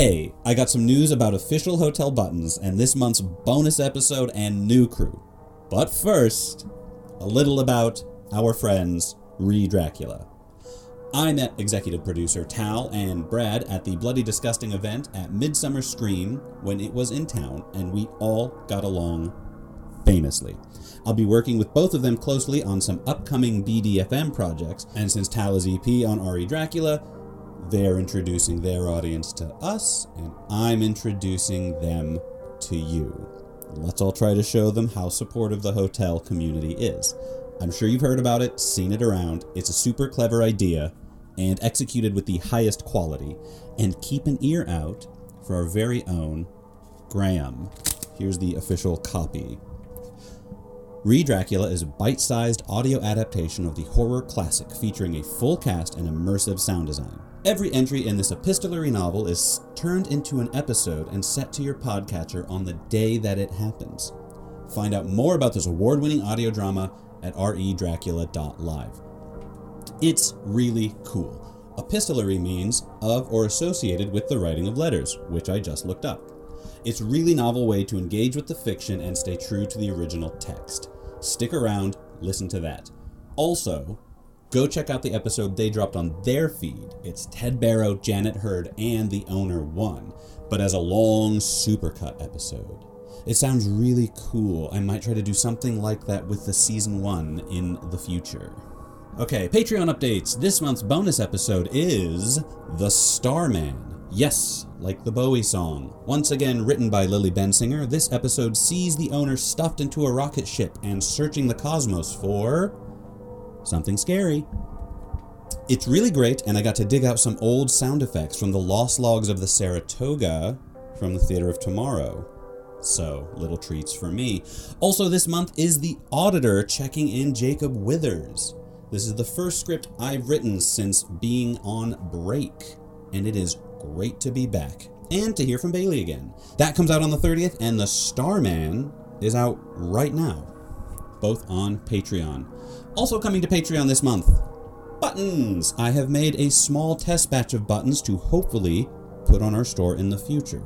Hey, I got some news about official hotel buttons and this month's bonus episode and new crew. But first, a little about our friends, Re Dracula. I met executive producer Tal and Brad at the Bloody Disgusting event at Midsummer Scream when it was in town, and we all got along famously. I'll be working with both of them closely on some upcoming BDFM projects, and since Tal is EP on RE Dracula, they're introducing their audience to us, and I'm introducing them to you. Let's all try to show them how supportive the hotel community is. I'm sure you've heard about it, seen it around. It's a super clever idea and executed with the highest quality. And keep an ear out for our very own Graham. Here's the official copy. Re Dracula is a bite sized audio adaptation of the horror classic featuring a full cast and immersive sound design. Every entry in this epistolary novel is turned into an episode and set to your podcatcher on the day that it happens. Find out more about this award winning audio drama at redracula.live. It's really cool. Epistolary means of or associated with the writing of letters, which I just looked up. It's really novel way to engage with the fiction and stay true to the original text. Stick around, listen to that. Also, go check out the episode they dropped on their feed. It's Ted Barrow, Janet Hurd, and the owner one, but as a long supercut episode. It sounds really cool. I might try to do something like that with the season one in the future. Okay, Patreon updates. This month's bonus episode is The Starman. Yes, like the Bowie song. Once again written by Lily Bensinger, this episode sees the owner stuffed into a rocket ship and searching the cosmos for something scary. It's really great, and I got to dig out some old sound effects from the lost logs of the Saratoga from the Theater of Tomorrow. So, little treats for me. Also, this month is the auditor checking in Jacob Withers. This is the first script I've written since being on break, and it is great to be back and to hear from Bailey again. That comes out on the 30th, and The Starman is out right now, both on Patreon. Also coming to Patreon this month, buttons! I have made a small test batch of buttons to hopefully put on our store in the future.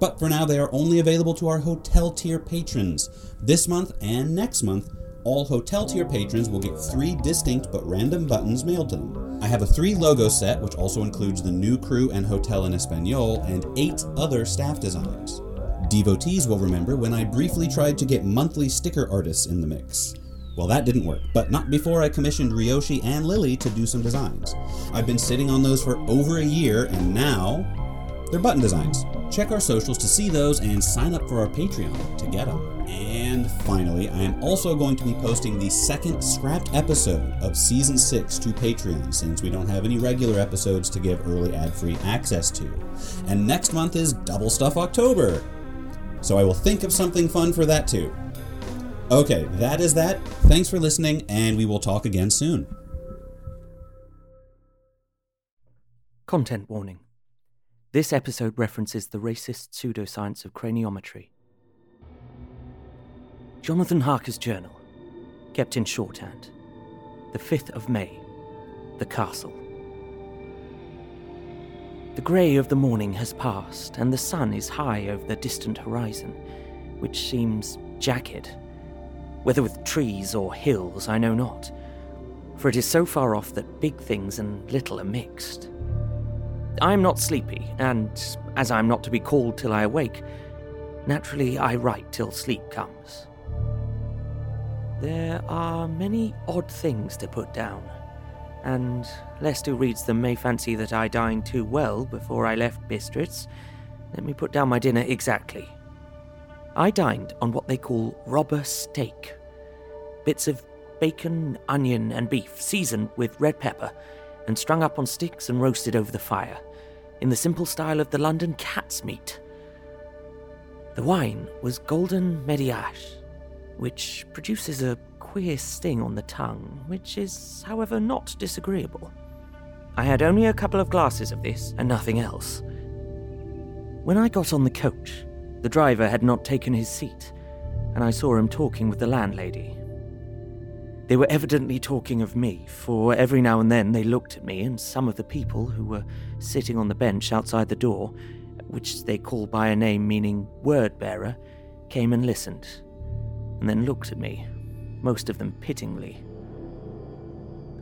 But for now, they are only available to our hotel tier patrons. This month and next month, all hotel tier patrons will get three distinct but random buttons mailed to them. I have a three logo set, which also includes the new crew and hotel in Espanol, and eight other staff designs. Devotees will remember when I briefly tried to get monthly sticker artists in the mix. Well, that didn't work, but not before I commissioned Ryoshi and Lily to do some designs. I've been sitting on those for over a year, and now they're button designs. Check our socials to see those and sign up for our Patreon to get them. And finally, I am also going to be posting the second scrapped episode of season 6 to Patreon since we don't have any regular episodes to give early ad free access to. And next month is Double Stuff October. So I will think of something fun for that too. Okay, that is that. Thanks for listening, and we will talk again soon. Content warning. This episode references the racist pseudoscience of craniometry. Jonathan Harker's journal, kept in shorthand. The 5th of May. The Castle. The grey of the morning has passed, and the sun is high over the distant horizon, which seems jagged. Whether with trees or hills, I know not, for it is so far off that big things and little are mixed. I am not sleepy, and as I am not to be called till I awake, naturally I write till sleep comes. There are many odd things to put down, and lest who reads them may fancy that I dined too well before I left Bistritz, let me put down my dinner exactly. I dined on what they call robber steak bits of bacon, onion, and beef seasoned with red pepper and strung up on sticks and roasted over the fire, in the simple style of the London cat's meat. The wine was golden Mediasch, which produces a queer sting on the tongue, which is, however, not disagreeable. I had only a couple of glasses of this and nothing else. When I got on the coach, the driver had not taken his seat, and I saw him talking with the landlady. They were evidently talking of me, for every now and then they looked at me, and some of the people who were sitting on the bench outside the door which they call by a name meaning word bearer, came and listened, and then looked at me, most of them pityingly.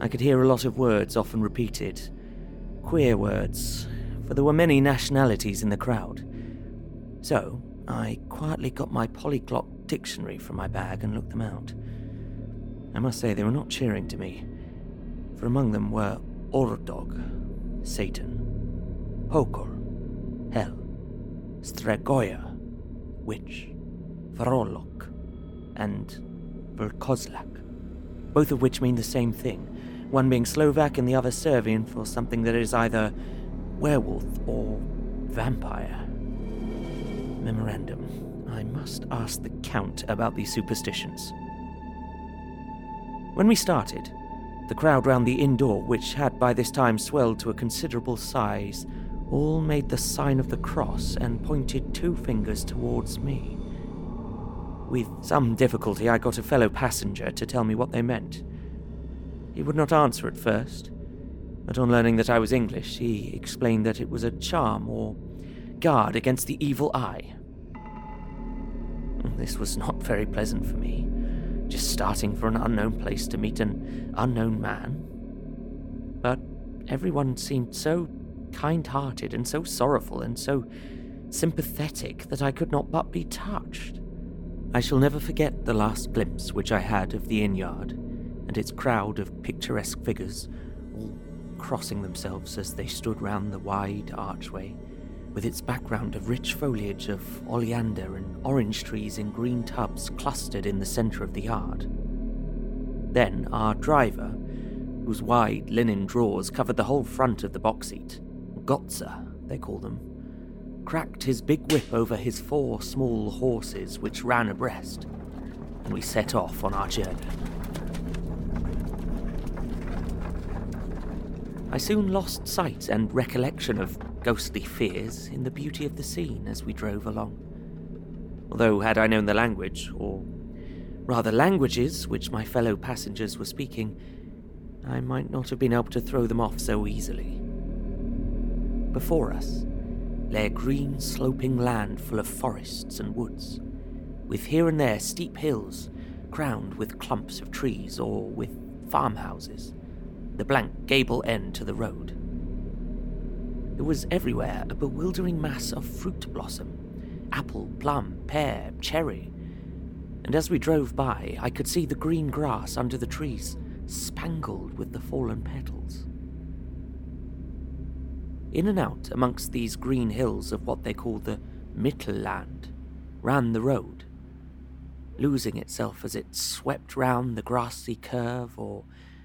I could hear a lot of words often repeated, queer words, for there were many nationalities in the crowd. So, I quietly got my polyglot dictionary from my bag and looked them out. I must say they were not cheering to me, for among them were Ordog, Satan, Pokor, Hell, Stregoya, Witch, Varolok, and Verkozlak, both of which mean the same thing, one being Slovak and the other Serbian for something that is either werewolf or vampire. Memorandum I must ask the Count about these superstitions. When we started, the crowd round the inn door, which had by this time swelled to a considerable size, all made the sign of the cross and pointed two fingers towards me. With some difficulty, I got a fellow passenger to tell me what they meant. He would not answer at first, but on learning that I was English, he explained that it was a charm or guard against the evil eye. This was not very pleasant for me just starting for an unknown place to meet an unknown man. But everyone seemed so kind hearted and so sorrowful and so sympathetic that I could not but be touched. I shall never forget the last glimpse which I had of the inn yard and its crowd of picturesque figures, all crossing themselves as they stood round the wide archway with its background of rich foliage of oleander and orange trees in green tubs clustered in the centre of the yard. Then our driver, whose wide linen drawers covered the whole front of the box seat, Gotza, they call them, cracked his big whip over his four small horses which ran abreast, and we set off on our journey. I soon lost sight and recollection of ghostly fears in the beauty of the scene as we drove along. Although, had I known the language, or rather languages which my fellow passengers were speaking, I might not have been able to throw them off so easily. Before us lay a green sloping land full of forests and woods, with here and there steep hills crowned with clumps of trees or with farmhouses, the blank gable end to the road. There was everywhere a bewildering mass of fruit blossom apple, plum, pear, cherry. And as we drove by, I could see the green grass under the trees spangled with the fallen petals. In and out amongst these green hills of what they call the Mittelland ran the road, losing itself as it swept round the grassy curve or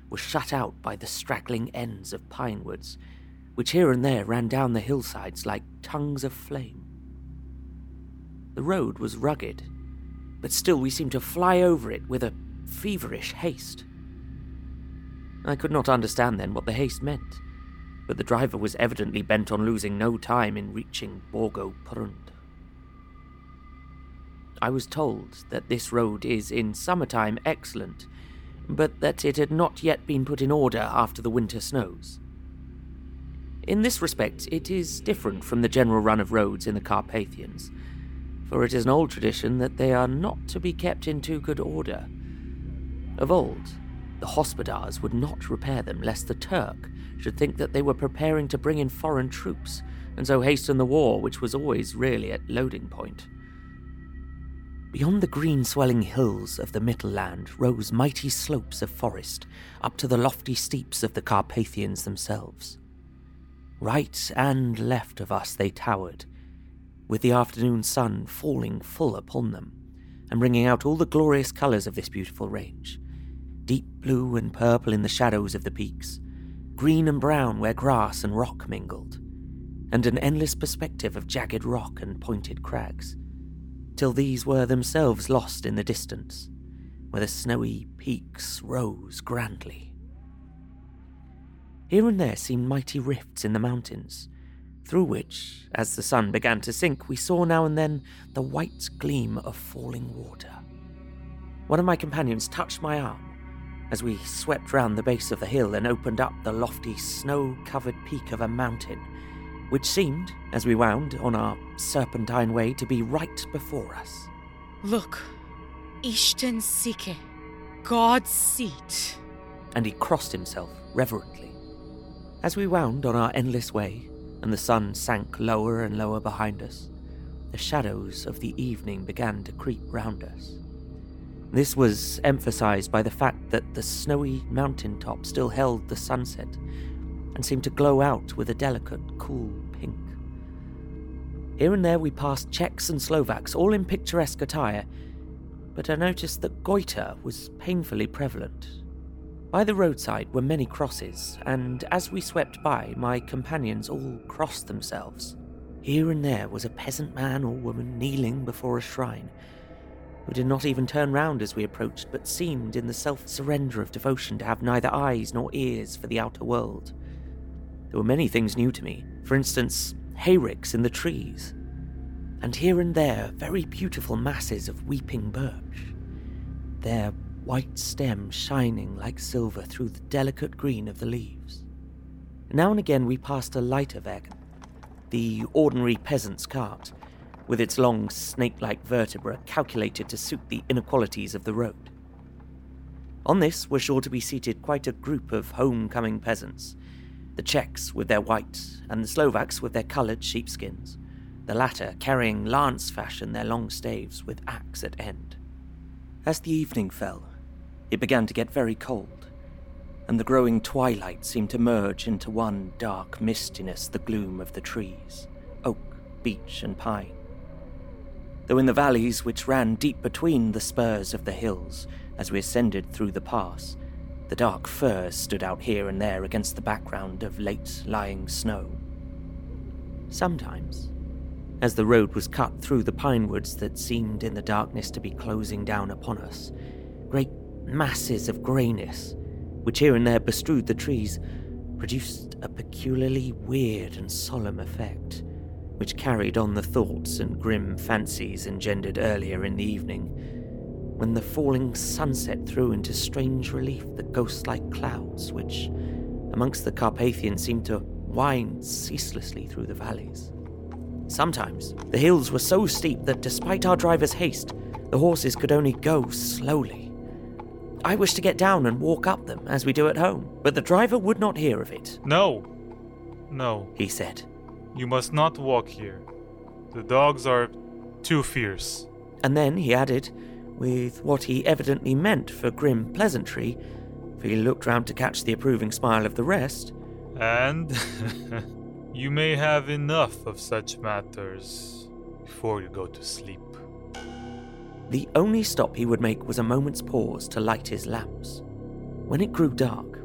was shut out by the straggling ends of pine woods which here and there ran down the hillsides like tongues of flame. The road was rugged, but still we seemed to fly over it with a feverish haste. I could not understand then what the haste meant, but the driver was evidently bent on losing no time in reaching Borgo Prund. I was told that this road is in summertime excellent, but that it had not yet been put in order after the winter snows. In this respect, it is different from the general run of roads in the Carpathians, for it is an old tradition that they are not to be kept in too good order. Of old, the hospodars would not repair them lest the Turk should think that they were preparing to bring in foreign troops, and so hasten the war which was always really at loading point. Beyond the green swelling hills of the Mittelland rose mighty slopes of forest up to the lofty steeps of the Carpathians themselves. Right and left of us they towered, with the afternoon sun falling full upon them, and bringing out all the glorious colours of this beautiful range deep blue and purple in the shadows of the peaks, green and brown where grass and rock mingled, and an endless perspective of jagged rock and pointed crags, till these were themselves lost in the distance, where the snowy peaks rose grandly. Here and there seemed mighty rifts in the mountains, through which, as the sun began to sink, we saw now and then the white gleam of falling water. One of my companions touched my arm as we swept round the base of the hill and opened up the lofty, snow covered peak of a mountain, which seemed, as we wound on our serpentine way, to be right before us. Look, Isten szek, God's seat. And he crossed himself reverently. As we wound on our endless way, and the sun sank lower and lower behind us, the shadows of the evening began to creep round us. This was emphasized by the fact that the snowy mountain top still held the sunset and seemed to glow out with a delicate, cool pink. Here and there we passed Czechs and Slovaks, all in picturesque attire, but I noticed that goiter was painfully prevalent. By the roadside were many crosses, and as we swept by, my companions all crossed themselves. Here and there was a peasant man or woman kneeling before a shrine, who did not even turn round as we approached, but seemed in the self surrender of devotion to have neither eyes nor ears for the outer world. There were many things new to me, for instance, hayricks in the trees, and here and there very beautiful masses of weeping birch, their white stems shining like silver through the delicate green of the leaves. Now and again we passed a leiter wagon, the ordinary peasant's cart, with its long snake like vertebra calculated to suit the inequalities of the road. On this were sure to be seated quite a group of home-coming peasants, the Czechs with their white, and the Slovaks with their coloured sheepskins, the latter carrying lance fashion their long staves with axe at end. As the evening fell, it began to get very cold, and the growing twilight seemed to merge into one dark mistiness the gloom of the trees oak, beech, and pine. Though in the valleys which ran deep between the spurs of the hills as we ascended through the pass, the dark firs stood out here and there against the background of late lying snow. Sometimes, as the road was cut through the pine woods that seemed in the darkness to be closing down upon us, great masses of greyness, which here and there bestrewed the trees, produced a peculiarly weird and solemn effect, which carried on the thoughts and grim fancies engendered earlier in the evening when the falling sunset threw into strange relief the ghost like clouds which, amongst the Carpathians, seemed to wind ceaselessly through the valleys. Sometimes the hills were so steep that despite our driver's haste, the horses could only go slowly. I wished to get down and walk up them as we do at home, but the driver would not hear of it. No, no, he said. You must not walk here. The dogs are too fierce. And then he added, with what he evidently meant for grim pleasantry, for he looked round to catch the approving smile of the rest. And you may have enough of such matters before you go to sleep. The only stop he would make was a moment's pause to light his lamps. When it grew dark,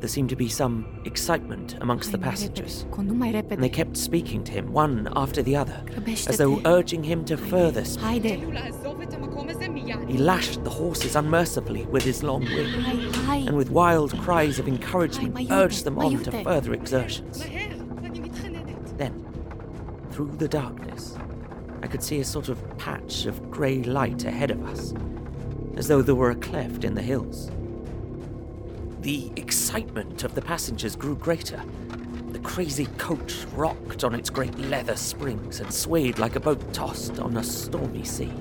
there seemed to be some excitement amongst the passengers, and they kept speaking to him one after the other, as though urging him to further speak. He lashed the horses unmercifully with his long whip, and with wild cries of encouragement urged them on to further exertions. Then, through the darkness, I could see a sort of patch of grey light ahead of us, as though there were a cleft in the hills. The excitement of the passengers grew greater. The crazy coach rocked on its great leather springs and swayed like a boat tossed on a stormy sea.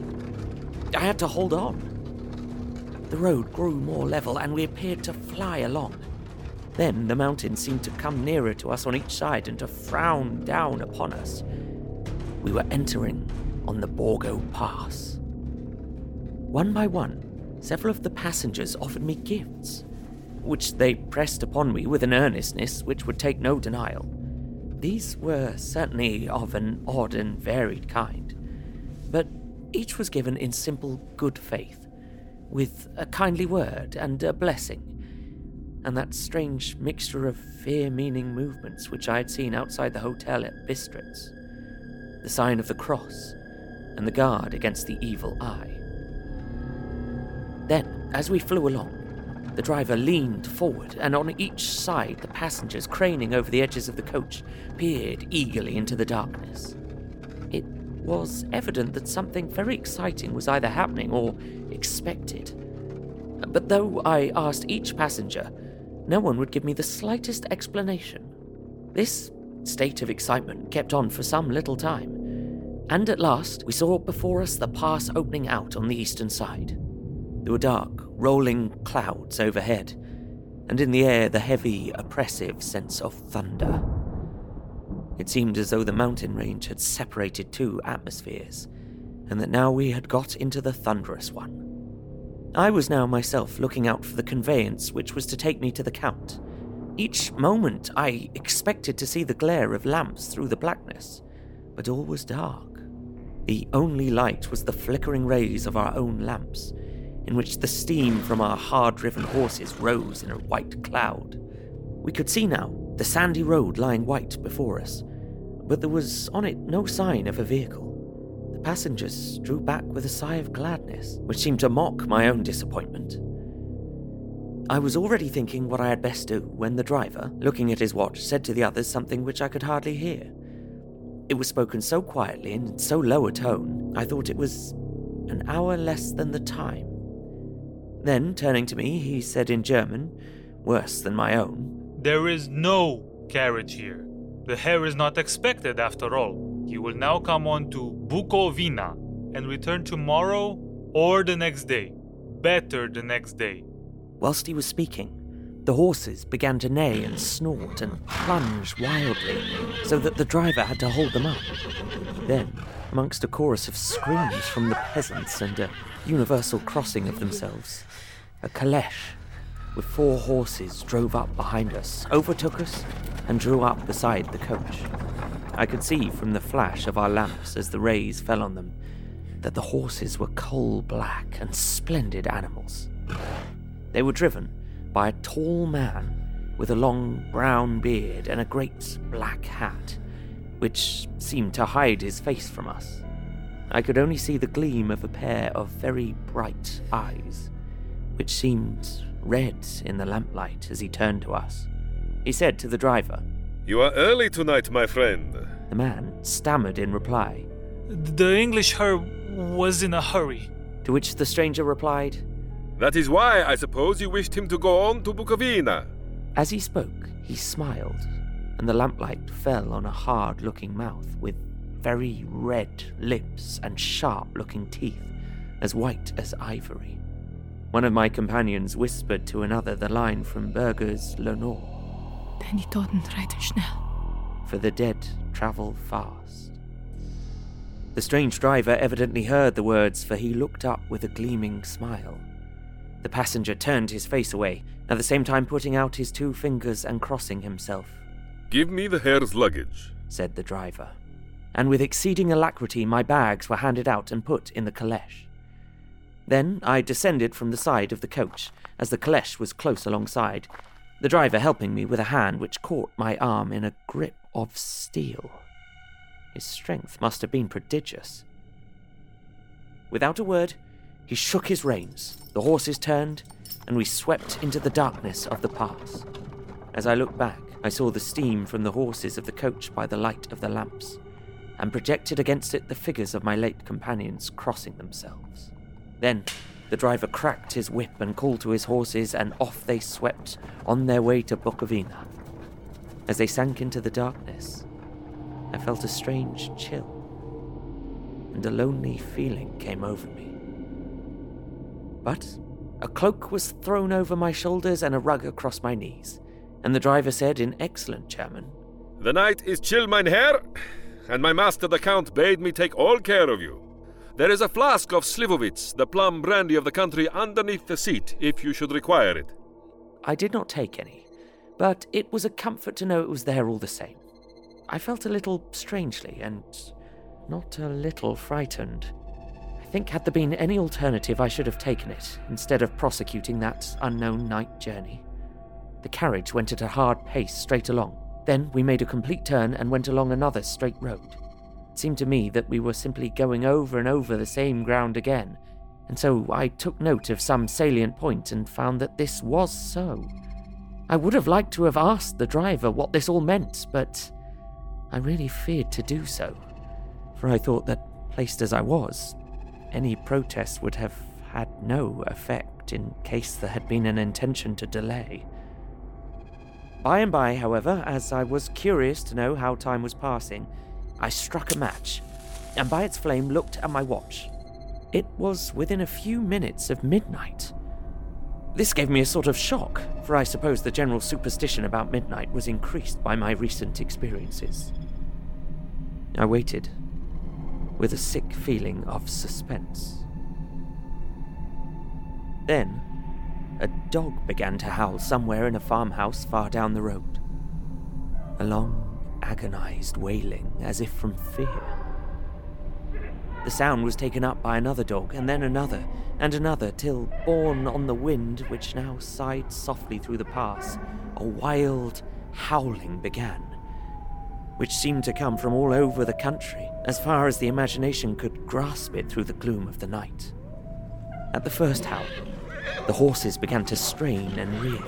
I had to hold on. The road grew more level and we appeared to fly along. Then the mountains seemed to come nearer to us on each side and to frown down upon us. We were entering on the Borgo Pass. One by one, several of the passengers offered me gifts which they pressed upon me with an earnestness which would take no denial. These were certainly of an odd and varied kind, but each was given in simple good faith, with a kindly word and a blessing, and that strange mixture of fear meaning movements which I had seen outside the hotel at Bistritz the sign of the cross, and the guard against the evil eye. Then, as we flew along, the driver leaned forward, and on each side, the passengers, craning over the edges of the coach, peered eagerly into the darkness. It was evident that something very exciting was either happening or expected. But though I asked each passenger, no one would give me the slightest explanation. This state of excitement kept on for some little time, and at last we saw before us the pass opening out on the eastern side. There were dark, rolling clouds overhead, and in the air the heavy, oppressive sense of thunder. It seemed as though the mountain range had separated two atmospheres, and that now we had got into the thunderous one. I was now myself looking out for the conveyance which was to take me to the Count. Each moment I expected to see the glare of lamps through the blackness, but all was dark. The only light was the flickering rays of our own lamps, in which the steam from our hard driven horses rose in a white cloud. We could see now the sandy road lying white before us, but there was on it no sign of a vehicle. The passengers drew back with a sigh of gladness, which seemed to mock my own disappointment. I was already thinking what I had best do when the driver, looking at his watch, said to the others something which I could hardly hear. It was spoken so quietly and in so low a tone, I thought it was an hour less than the time. Then, turning to me, he said in German, worse than my own, There is no carriage here. The Herr is not expected after all. He will now come on to Bukovina and return tomorrow or the next day. Better the next day. Whilst he was speaking, the horses began to neigh and snort and plunge wildly, so that the driver had to hold them up. Then, amongst a chorus of screams from the peasants and a universal crossing of themselves, a caleche with four horses drove up behind us, overtook us, and drew up beside the coach. I could see from the flash of our lamps as the rays fell on them that the horses were coal black and splendid animals. They were driven by a tall man with a long brown beard and a great black hat, which seemed to hide his face from us. I could only see the gleam of a pair of very bright eyes, which seemed red in the lamplight as he turned to us. He said to the driver, You are early tonight, my friend. The man stammered in reply, The English Herr was in a hurry. to which the stranger replied, That is why I suppose you wished him to go on to Bukovina. As he spoke, he smiled, and the lamplight fell on a hard looking mouth with very red lips and sharp looking teeth, as white as ivory. One of my companions whispered to another the line from Bürger's Lenore Denn die Toten reiten schnell. For the dead travel fast. The strange driver evidently heard the words, for he looked up with a gleaming smile. The passenger turned his face away, at the same time putting out his two fingers and crossing himself. Give me the Herr's luggage. said the driver. And with exceeding alacrity, my bags were handed out and put in the caleche. Then I descended from the side of the coach, as the caleche was close alongside, the driver helping me with a hand which caught my arm in a grip of steel. His strength must have been prodigious. Without a word, he shook his reins, the horses turned, and we swept into the darkness of the pass. As I looked back, I saw the steam from the horses of the coach by the light of the lamps, and projected against it the figures of my late companions crossing themselves. Then the driver cracked his whip and called to his horses, and off they swept on their way to Bukovina. As they sank into the darkness, I felt a strange chill, and a lonely feeling came over me. But a cloak was thrown over my shoulders and a rug across my knees, and the driver said in excellent German, The night is chill, mein Herr, and my master the Count bade me take all care of you. There is a flask of Slivovitz, the plum brandy of the country, underneath the seat, if you should require it. I did not take any, but it was a comfort to know it was there all the same. I felt a little strangely and not a little frightened. I think, had there been any alternative, I should have taken it instead of prosecuting that unknown night journey. The carriage went at a hard pace straight along. Then we made a complete turn and went along another straight road. It seemed to me that we were simply going over and over the same ground again, and so I took note of some salient point and found that this was so. I would have liked to have asked the driver what this all meant, but I really feared to do so, for I thought that, placed as I was, any protest would have had no effect in case there had been an intention to delay. By and by, however, as I was curious to know how time was passing, I struck a match, and by its flame looked at my watch. It was within a few minutes of midnight. This gave me a sort of shock, for I suppose the general superstition about midnight was increased by my recent experiences. I waited, with a sick feeling of suspense. Then, a dog began to howl somewhere in a farmhouse far down the road. A long, agonized wailing, as if from fear. The sound was taken up by another dog, and then another, and another, till, borne on the wind which now sighed softly through the pass, a wild howling began, which seemed to come from all over the country, as far as the imagination could grasp it through the gloom of the night. At the first howl, the horses began to strain and rear,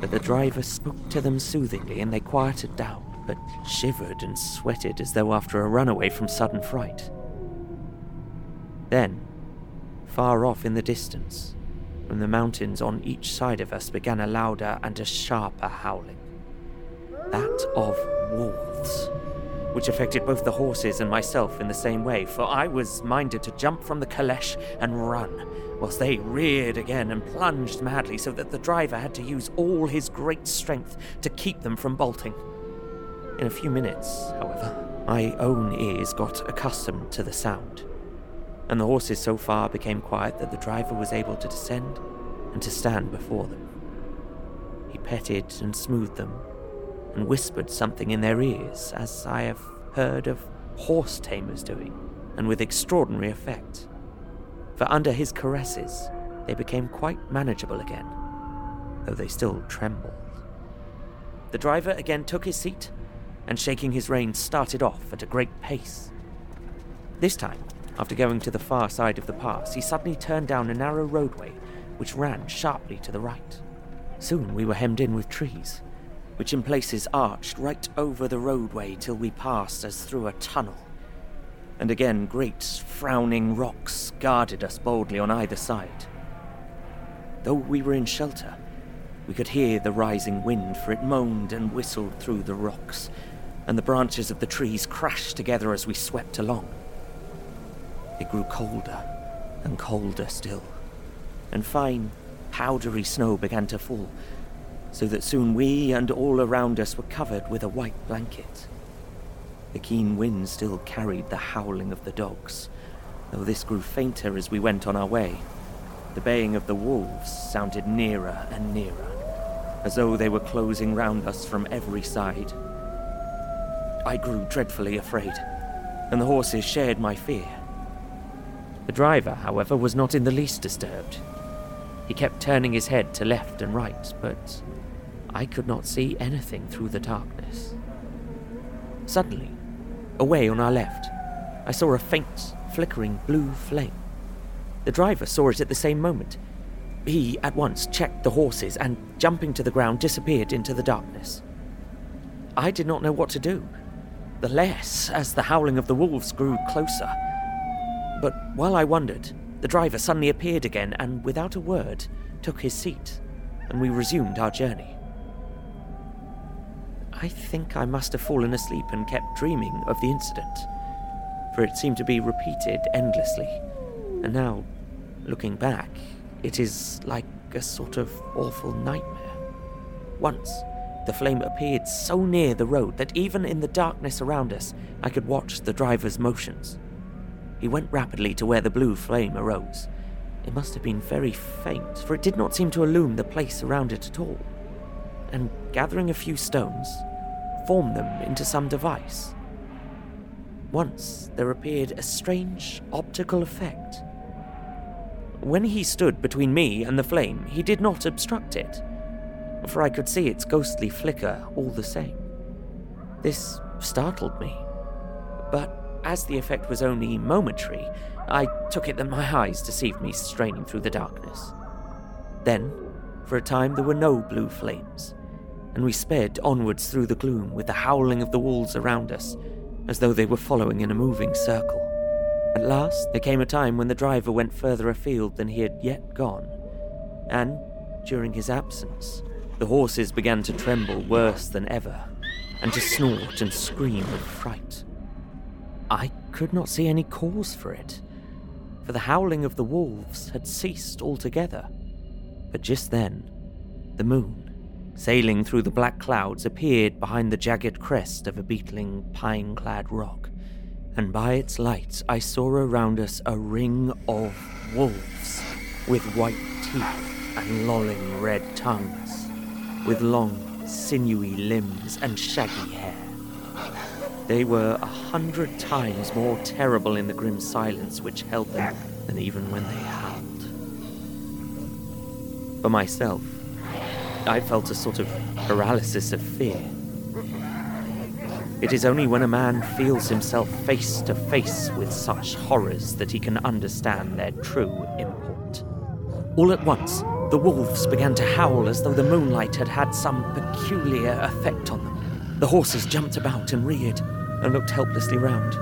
but the driver spoke to them soothingly and they quieted down, but shivered and sweated as though after a runaway from sudden fright. Then, far off in the distance, from the mountains on each side of us began a louder and a sharper howling. That of wolves, which affected both the horses and myself in the same way, for I was minded to jump from the caleche and run, whilst they reared again and plunged madly so that the driver had to use all his great strength to keep them from bolting. In a few minutes, however, my own ears got accustomed to the sound and the horses so far became quiet that the driver was able to descend and to stand before them. He petted and smoothed them, and whispered something in their ears, as I have heard of horse tamers doing, and with extraordinary effect. For under his caresses, they became quite manageable again, though they still trembled. The driver again took his seat, and shaking his reins, started off at a great pace. This time, after going to the far side of the pass, he suddenly turned down a narrow roadway which ran sharply to the right. Soon we were hemmed in with trees, which in places arched right over the roadway till we passed as through a tunnel. And again, great frowning rocks guarded us boldly on either side. Though we were in shelter, we could hear the rising wind, for it moaned and whistled through the rocks, and the branches of the trees crashed together as we swept along. It grew colder and colder still, and fine, powdery snow began to fall, so that soon we and all around us were covered with a white blanket. The keen wind still carried the howling of the dogs, though this grew fainter as we went on our way. The baying of the wolves sounded nearer and nearer, as though they were closing round us from every side. I grew dreadfully afraid, and the horses shared my fear. The driver, however, was not in the least disturbed. He kept turning his head to left and right, but I could not see anything through the darkness. Suddenly, away on our left, I saw a faint, flickering blue flame. The driver saw it at the same moment. He at once checked the horses and, jumping to the ground, disappeared into the darkness. I did not know what to do, the less as the howling of the wolves grew closer. But while I wondered, the driver suddenly appeared again and, without a word, took his seat, and we resumed our journey. I think I must have fallen asleep and kept dreaming of the incident, for it seemed to be repeated endlessly. And now, looking back, it is like a sort of awful nightmare. Once, the flame appeared so near the road that even in the darkness around us, I could watch the driver's motions. He went rapidly to where the blue flame arose. It must have been very faint, for it did not seem to illume the place around it at all. And gathering a few stones, formed them into some device. Once there appeared a strange optical effect. When he stood between me and the flame, he did not obstruct it, for I could see its ghostly flicker all the same. This startled me, but as the effect was only momentary, I took it that my eyes deceived me straining through the darkness. Then, for a time, there were no blue flames, and we sped onwards through the gloom with the howling of the wolves around us, as though they were following in a moving circle. At last, there came a time when the driver went further afield than he had yet gone, and, during his absence, The horses began to tremble worse than ever, and to snort and scream with fright. I could not see any cause for it, for the howling of the wolves had ceased altogether. But just then, the moon, sailing through the black clouds, appeared behind the jagged crest of a beetling pine clad rock, and by its light I saw around us a ring of wolves with white teeth and lolling red tongues, with long, sinewy limbs and shaggy hair. They were a hundred times more terrible in the grim silence which held them than even when they howled. For myself, I felt a sort of paralysis of fear. It is only when a man feels himself face to face with such horrors that he can understand their true import. All at once, the wolves began to howl as though the moonlight had had some peculiar effect on them. The horses jumped about and reared and looked helplessly round,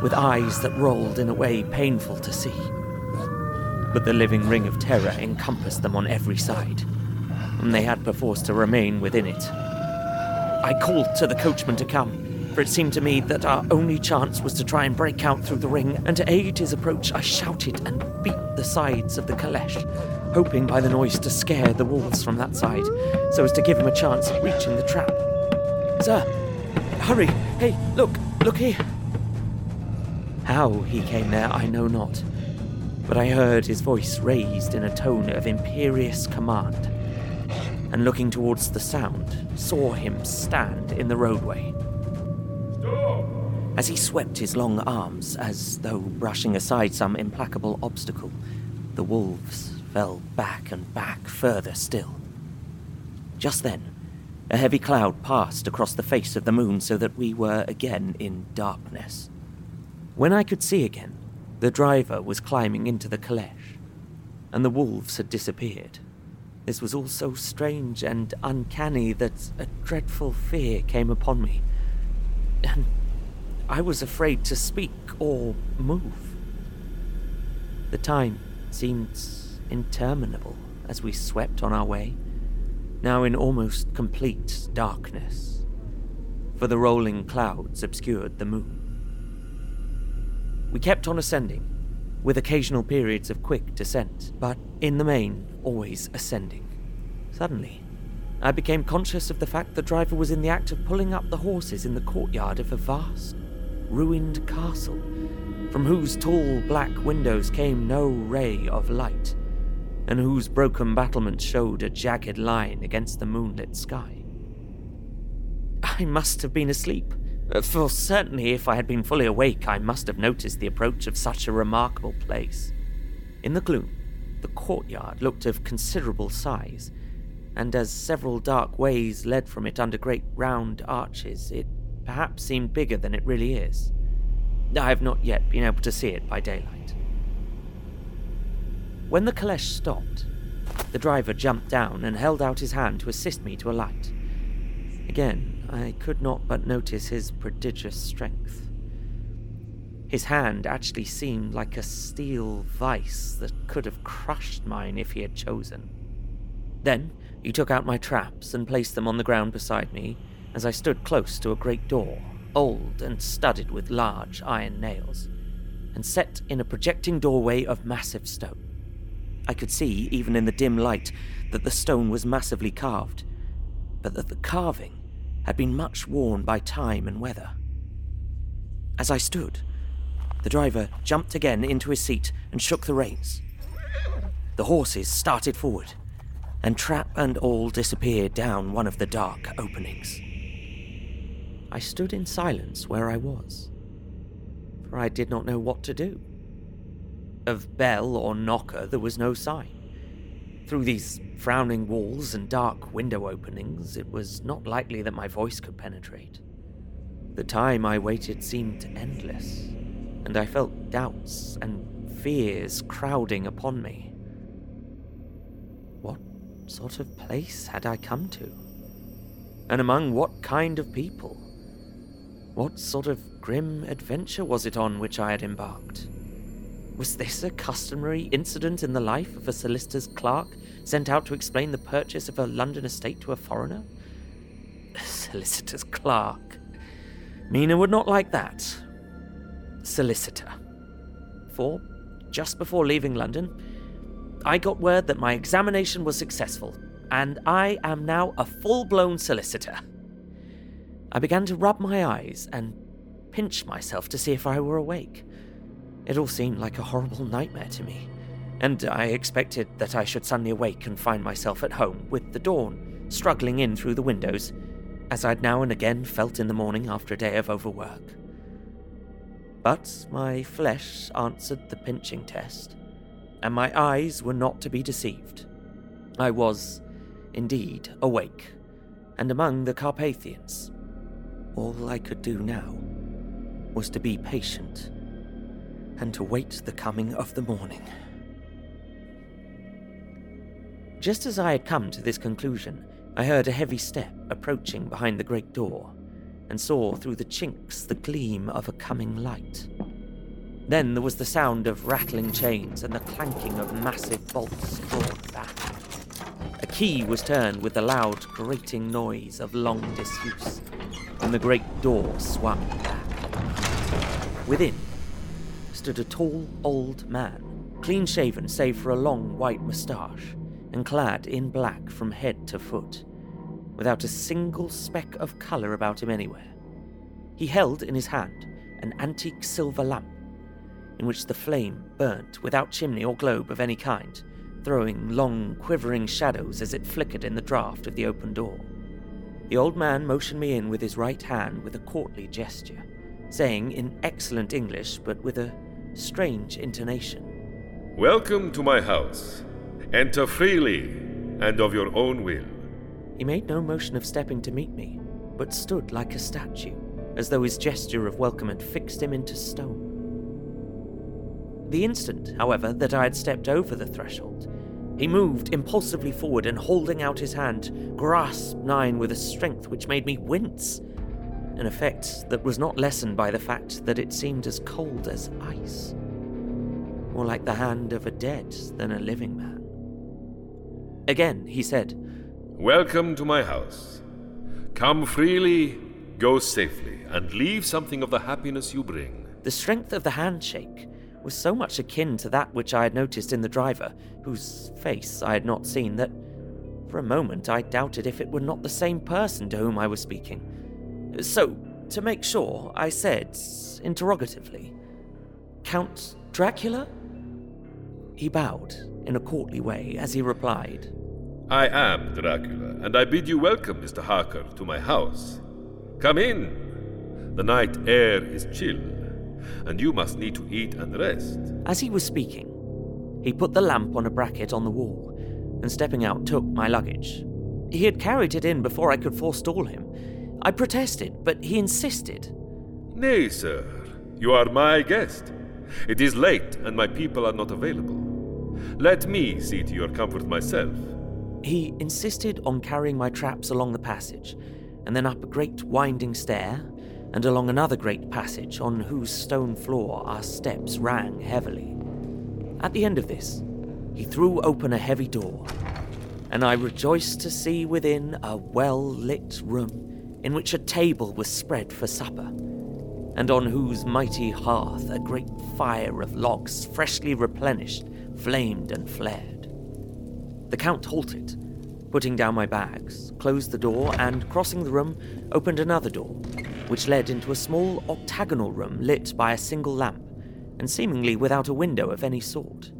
with eyes that rolled in a way painful to see. But the living ring of terror encompassed them on every side, and they had perforce to remain within it. I called to the coachman to come, for it seemed to me that our only chance was to try and break out through the ring, and to aid his approach, I shouted and beat the sides of the caleche, hoping by the noise to scare the wolves from that side, so as to give him a chance of reaching the trap. Sir, hurry! Hey, look, look here! How he came there, I know not, but I heard his voice raised in a tone of imperious command, and looking towards the sound, saw him stand in the roadway. As he swept his long arms, as though brushing aside some implacable obstacle, the wolves fell back and back further still. Just then, a heavy cloud passed across the face of the moon so that we were again in darkness. When I could see again, the driver was climbing into the caleche, and the wolves had disappeared. This was all so strange and uncanny that a dreadful fear came upon me, and I was afraid to speak or move. The time seemed interminable as we swept on our way, now in almost complete darkness, for the rolling clouds obscured the moon. We kept on ascending, with occasional periods of quick descent, but in the main, always ascending. Suddenly, I became conscious of the fact the driver was in the act of pulling up the horses in the courtyard of a vast, ruined castle, from whose tall black windows came no ray of light, and whose broken battlements showed a jagged line against the moonlit sky. I must have been asleep, for certainly if I had been fully awake, I must have noticed the approach of such a remarkable place. In the gloom, the courtyard looked of considerable size, and as several dark ways led from it under great round arches, it perhaps seemed bigger than it really is. I have not yet been able to see it by daylight. When the caleche stopped, the driver jumped down and held out his hand to assist me to alight. Again, I could not but notice his prodigious strength. His hand actually seemed like a steel vice that could have crushed mine if he had chosen. Then he took out my traps and placed them on the ground beside me as I stood close to a great door, old and studded with large iron nails, and set in a projecting doorway of massive stone. I could see, even in the dim light, that the stone was massively carved, but that the carving had been much worn by time and weather. As I stood, the driver jumped again into his seat and shook the reins. The horses started forward, and trap and all disappeared down one of the dark openings. I stood in silence where I was, for I did not know what to do. Of bell or knocker there was no sign. Through these frowning walls and dark window openings, it was not likely that my voice could penetrate. The time I waited seemed endless, and I felt doubts and fears crowding upon me. What sort of place had I come to? And among what kind of people? What sort of grim adventure was it on which I had embarked? Was this a customary incident in the life of a solicitor's clerk sent out to explain the purchase of a London estate to a foreigner? A solicitor's clerk. Mina would not like that. Solicitor. For, just before leaving London, I got word that my examination was successful, and I am now a full blown solicitor. I began to rub my eyes and pinch myself to see if I were awake. It all seemed like a horrible nightmare to me, and I expected that I should suddenly awake and find myself at home with the dawn struggling in through the windows, as I'd now and again felt in the morning after a day of overwork. But my flesh answered the pinching test, and my eyes were not to be deceived. I was, indeed, awake, and among the Carpathians. All I could do now was to be patient and to wait the coming of the morning. Just as I had come to this conclusion, I heard a heavy step approaching behind the great door, and saw through the chinks the gleam of a coming light. Then there was the sound of rattling chains and the clanking of massive bolts drawn back. A key was turned with the loud grating noise of long disuse, and the great door swung back. Within stood a tall old man, clean shaven save for a long white moustache, and clad in black from head to foot, without a single speck of colour about him anywhere. He held in his hand an antique silver lamp, in which the flame burnt without chimney or globe of any kind, throwing long, quivering shadows as it flickered in the draught of the open door. The old man motioned me in with his right hand with a courtly gesture, saying in excellent English but with a strange intonation. Welcome to my house. Enter freely and of your own will. He made no motion of stepping to meet me, but stood like a statue, as though his gesture of welcome had fixed him into stone. The instant, however, that I had stepped over the threshold, he moved impulsively forward and, holding out his hand, grasped mine with a strength which made me wince an effect that was not lessened by the fact that it seemed as cold as ice. More like the hand of a dead than a living man. Again, he said, Welcome to my house. Come freely, go safely, and leave something of the happiness you bring. The strength of the handshake was so much akin to that which I had noticed in the driver, whose face I had not seen, that for a moment I doubted if it were not the same person to whom I was speaking. So, to make sure, I said, interrogatively, Count Dracula? He bowed in a courtly way as he replied, I am Dracula, and I bid you welcome, Mr. Harker, to my house. Come in. The night air is chill, and you must need to eat and rest. As he was speaking, he put the lamp on a bracket on the wall, and stepping out, took my luggage. He had carried it in before I could forestall him. I protested, but he insisted. Nay, sir, you are my guest. It is late, and my people are not available. Let me see to your comfort myself. He insisted on carrying my traps along the passage, and then up a great winding stair, and along another great passage on whose stone floor our steps rang heavily. At the end of this, he threw open a heavy door, and I rejoiced to see within a well lit room in which a table was spread for supper, and on whose mighty hearth a great fire of logs, freshly replenished, flamed and flared. The Count halted, putting down my bags, closed the door, and crossing the room, opened another door, which led into a small octagonal room lit by a single lamp, and seemingly without a window of any sort.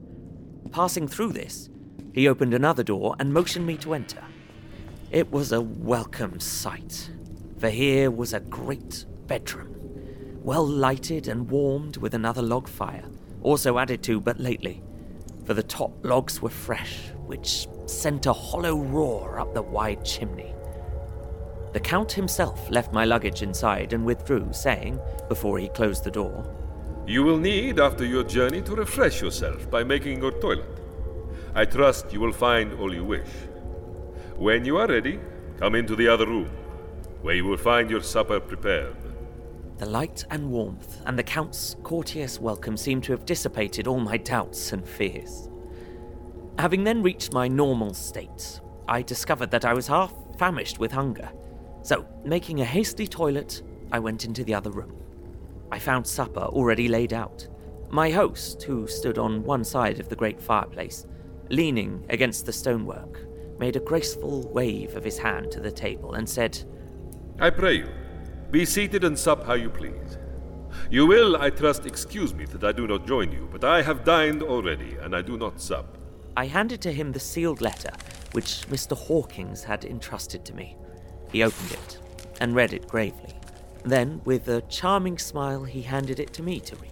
Passing through this, he opened another door and motioned me to enter. It was a welcome sight, for here was a great bedroom, well lighted and warmed with another log fire, also added to but lately, for the top logs were fresh, which sent a hollow roar up the wide chimney. The Count himself left my luggage inside and withdrew, saying, before he closed the door, You will need, after your journey, to refresh yourself by making your toilet. I trust you will find all you wish. When you are ready, come into the other room, where you will find your supper prepared. The light and warmth and the Count's courteous welcome seemed to have dissipated all my doubts and fears. Having then reached my normal state, I discovered that I was half famished with hunger. So, making a hasty toilet, I went into the other room. I found supper already laid out. My host, who stood on one side of the great fireplace, leaning against the stonework, made a graceful wave of his hand to the table and said, I pray you, be seated and sup how you please. You will, I trust, excuse me that I do not join you, but I have dined already, and I do not sup. I handed to him the sealed letter which Mr. Hawkins had entrusted to me. He opened it and read it gravely. Then, with a charming smile, he handed it to me to read.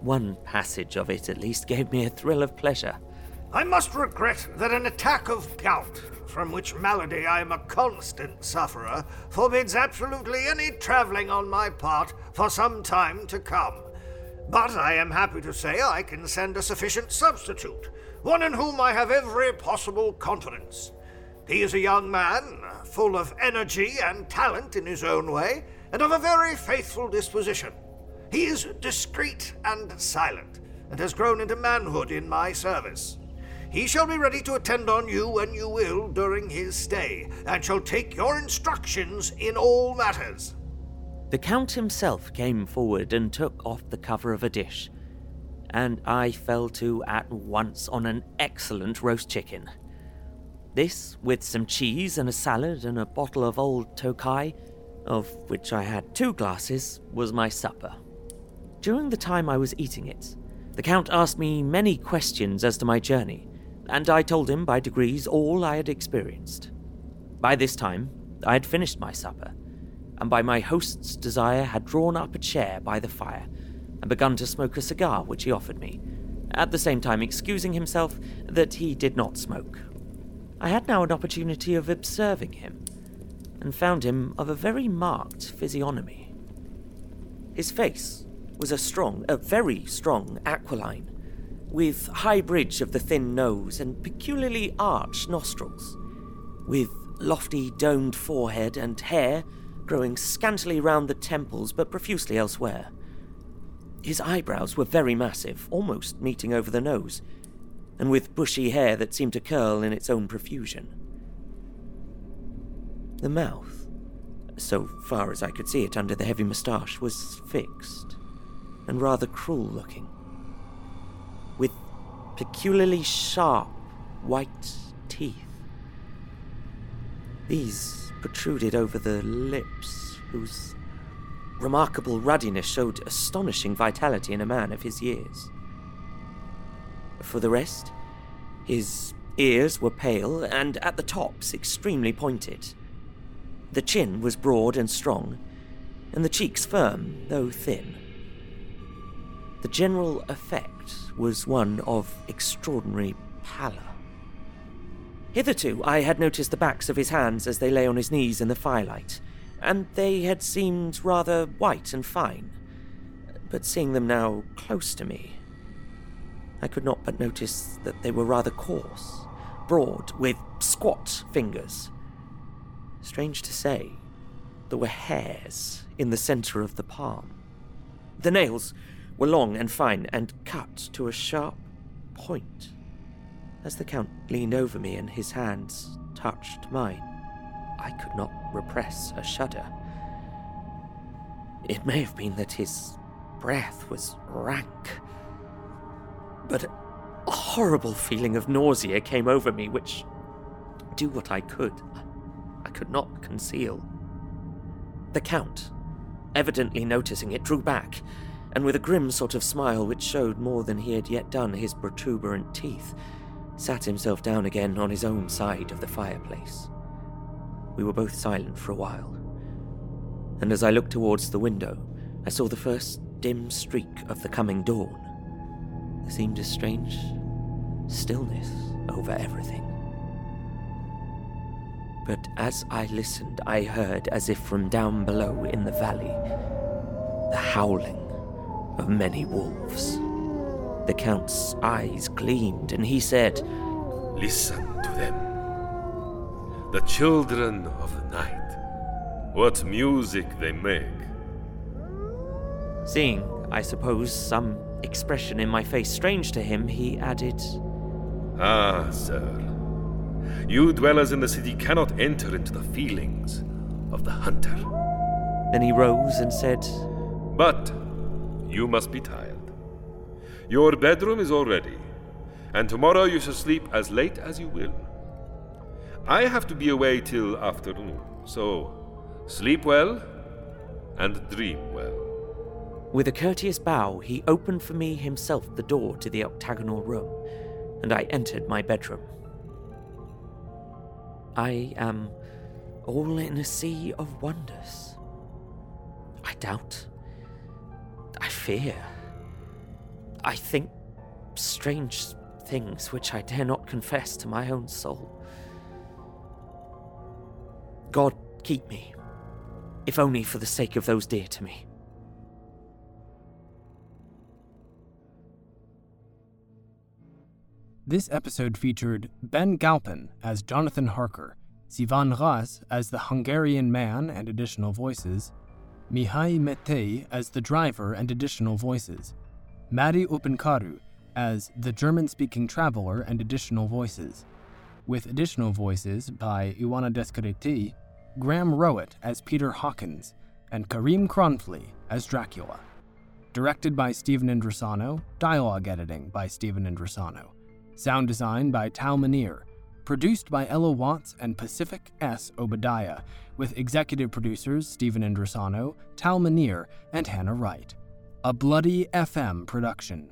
One passage of it, at least, gave me a thrill of pleasure. I must regret that an attack of gout, from which malady I am a constant sufferer, forbids absolutely any travelling on my part for some time to come. But I am happy to say I can send a sufficient substitute, one in whom I have every possible confidence. He is a young man, full of energy and talent in his own way, and of a very faithful disposition. He is discreet and silent, and has grown into manhood in my service. He shall be ready to attend on you when you will during his stay, and shall take your instructions in all matters. The Count himself came forward and took off the cover of a dish, and I fell to at once on an excellent roast chicken. This, with some cheese and a salad and a bottle of old Tokai, of which I had two glasses, was my supper. During the time I was eating it, the Count asked me many questions as to my journey, and I told him by degrees all I had experienced. By this time, I had finished my supper, and by my host's desire had drawn up a chair by the fire and begun to smoke a cigar which he offered me, at the same time excusing himself that he did not smoke. I had now an opportunity of observing him, and found him of a very marked physiognomy. His face was a strong, a very strong aquiline, with high bridge of the thin nose and peculiarly arched nostrils, with lofty domed forehead and hair growing scantily round the temples but profusely elsewhere. His eyebrows were very massive, almost meeting over the nose, and with bushy hair that seemed to curl in its own profusion. The mouth, so far as I could see it under the heavy moustache, was fixed and rather cruel looking peculiarly sharp white teeth. These protruded over the lips, whose remarkable ruddiness showed astonishing vitality in a man of his years. For the rest, his ears were pale and at the tops extremely pointed. The chin was broad and strong, and the cheeks firm, though thin. The general effect was one of extraordinary pallor. Hitherto, I had noticed the backs of his hands as they lay on his knees in the firelight, and they had seemed rather white and fine. But seeing them now close to me, I could not but notice that they were rather coarse, broad, with squat fingers. Strange to say, there were hairs in the centre of the palm. The nails were long and fine and cut to a sharp point. As the Count leaned over me and his hands touched mine, I could not repress a shudder. It may have been that his breath was rank, but a horrible feeling of nausea came over me, which, do what I could, I could not conceal. The Count, evidently noticing it, drew back and with a grim sort of smile which showed more than he had yet done his protuberant teeth, sat himself down again on his own side of the fireplace. We were both silent for a while, and as I looked towards the window, I saw the first dim streak of the coming dawn. There seemed a strange stillness over everything. But as I listened, I heard, as if from down below in the valley, the howling of many wolves. The Count's eyes gleamed, and he said, Listen to them. The children of the night. What music they make. Seeing, I suppose, some expression in my face strange to him, he added, Ah, sir. You dwellers in the city cannot enter into the feelings of the hunter. Then he rose and said, But you must be tired. Your bedroom is all ready, and tomorrow you shall sleep as late as you will. I have to be away till afternoon, so sleep well and dream well. With a courteous bow, he opened for me himself the door to the octagonal room, and I entered my bedroom. I am all in a sea of wonders. I doubt. Fear. I think strange things which I dare not confess to my own soul. God keep me, if only for the sake of those dear to me. This episode featured Ben Galpin as Jonathan Harker, Sivan Raz as the Hungarian man and additional voices, Mihai Matei as the driver and additional voices, Madi Opincaru as the German speaking traveler and additional voices, with additional voices by Ioana Adăscăliței, Graham Rowat as Peter Hawkins, and Karim Kronfli as Dracula. Directed by Stephen Indrisano, dialogue editing by Stephen Indrisano, sound design by Tal Minear, produced by Ella Watts and Pacific S. Obadiah, with executive producers Stephen Indrisano, Tal Minear, and Hannah Wright. A Bloody FM production.